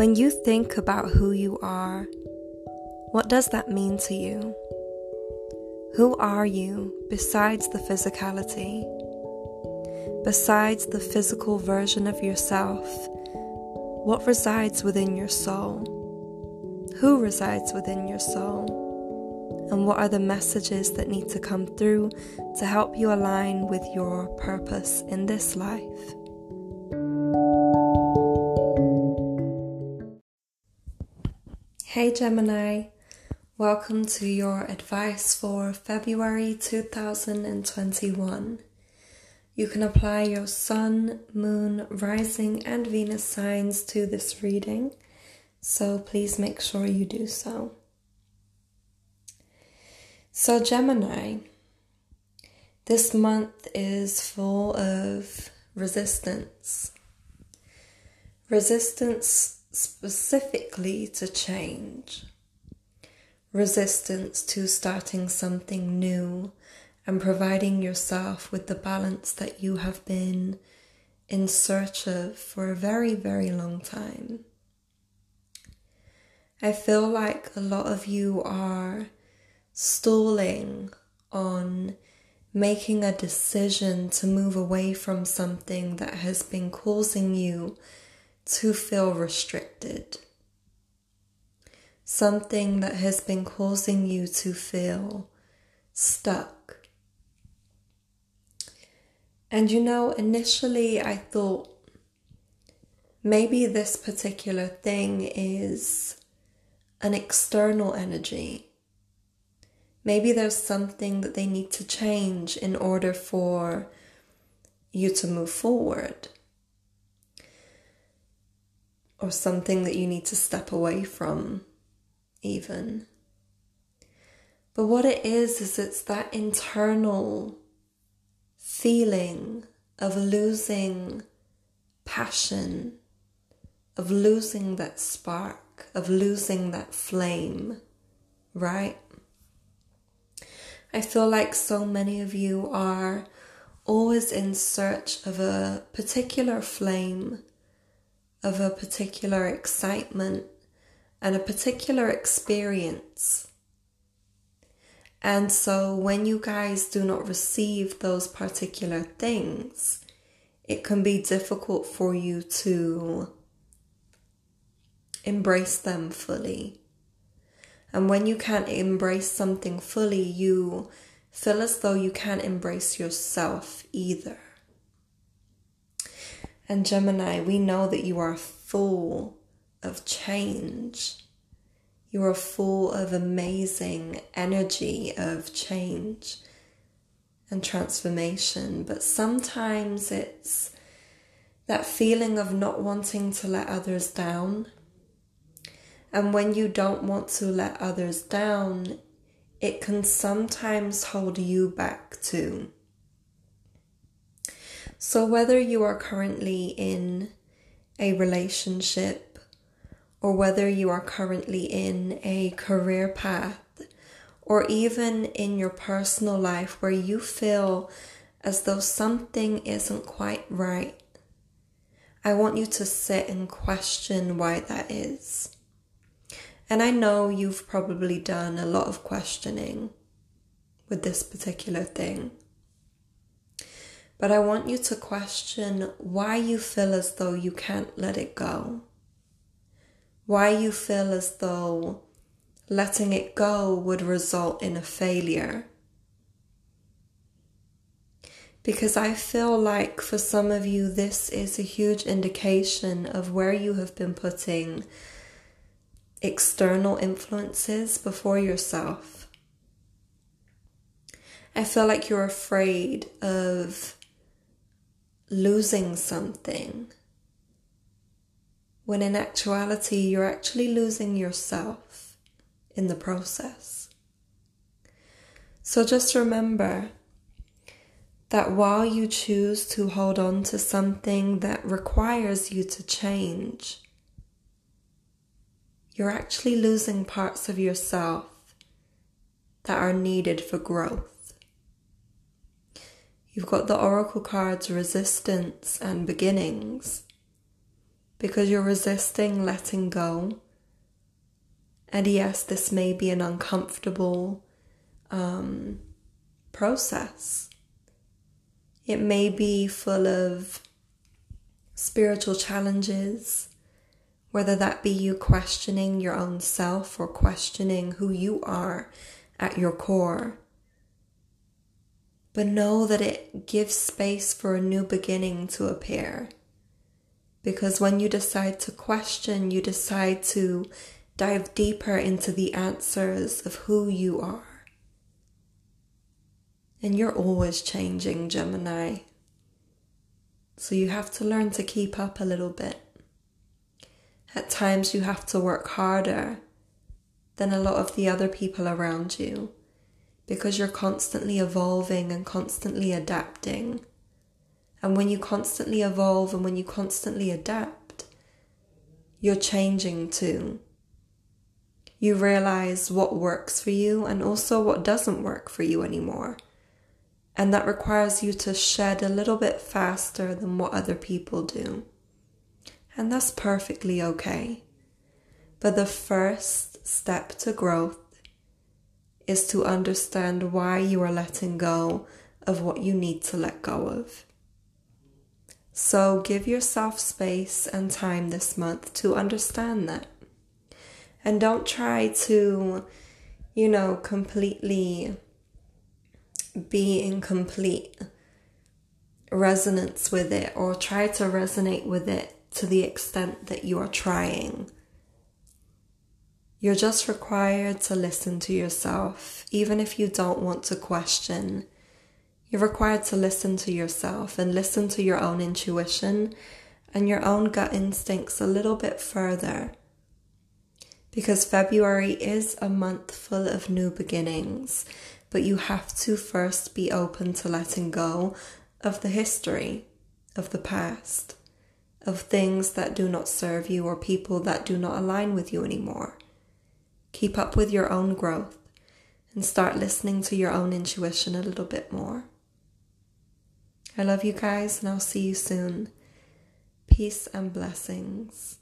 When you think about who you are, what does that mean to you? Who are you besides the physicality? Besides the physical version of yourself, what resides within your soul? Who resides within your soul? And what are the messages that need to come through to help you align with your purpose in this life? Hey Gemini, welcome to your advice for February 2021. You can apply your Sun, Moon, Rising, and Venus signs to this reading, so please make sure you do so. So, Gemini, this month is full of resistance. Resistance specifically to change, resistance to starting something new and providing yourself with the balance that you have been in search of for a very, very long time. I feel like a lot of you are stalling on making a decision to move away from something that has been causing you to feel restricted. Something that has been causing you to feel stuck. And you know, initially I thought maybe this particular thing is an external energy. Maybe there's something that they need to change in order for you to move forward or something that you need to step away from, even. But what it is, is it's that internal feeling of losing passion, of losing that spark, of losing that flame, right? I feel like so many of you are always in search of a particular flame of a particular excitement and a particular experience. And so, when you guys do not receive those particular things, it can be difficult for you to embrace them fully. And when you can't embrace something fully, you feel as though you can't embrace yourself either. And Gemini, we know that you are full of change. You are full of amazing energy of change and transformation. But sometimes it's that feeling of not wanting to let others down. And when you don't want to let others down, it can sometimes hold you back too. So, whether you are currently in a relationship or whether you are currently in a career path or even in your personal life where you feel as though something isn't quite right, I want you to sit and question why that is. And I know you've probably done a lot of questioning with this particular thing. But I want you to question why you feel as though you can't let it go. Why you feel as though letting it go would result in a failure. Because I feel like for some of you, this is a huge indication of where you have been putting external influences before yourself. I feel like you're afraid of losing something when in actuality you're actually losing yourself in the process. So just remember that while you choose to hold on to something that requires you to change, you're actually losing parts of yourself that are needed for growth. You've got the oracle cards resistance and beginnings. because you're resisting letting go. And yes, this may be an uncomfortable um, process. It may be full of spiritual challenges, whether that be you questioning your own self or questioning who you are at your core. But know that it gives space for a new beginning to appear. Because when you decide to question, you decide to dive deeper into the answers of who you are. And you're always changing, Gemini. So you have to learn to keep up a little bit. At times, you have to work harder than a lot of the other people around you because you're constantly evolving and constantly adapting. And when you constantly evolve and when you constantly adapt, you're changing too. You realize what works for you and also what doesn't work for you anymore. And that requires you to shed a little bit faster than what other people do. And that's perfectly okay. But the first step to growth is to understand why you are letting go of what you need to let go of. So give yourself space and time this month to understand that. And don't try to, you know, completely be in complete resonance with it or try to resonate with it to the extent that you are trying. You're just required to listen to yourself, even if you don't want to question you're required to listen to yourself and listen to your own intuition and your own gut instincts a little bit further. Because February is a month full of new beginnings, but you have to first be open to letting go of the history, of the past, of things that do not serve you or people that do not align with you anymore. Keep up with your own growth and start listening to your own intuition a little bit more. I love you guys, and I'll see you soon. Peace and blessings.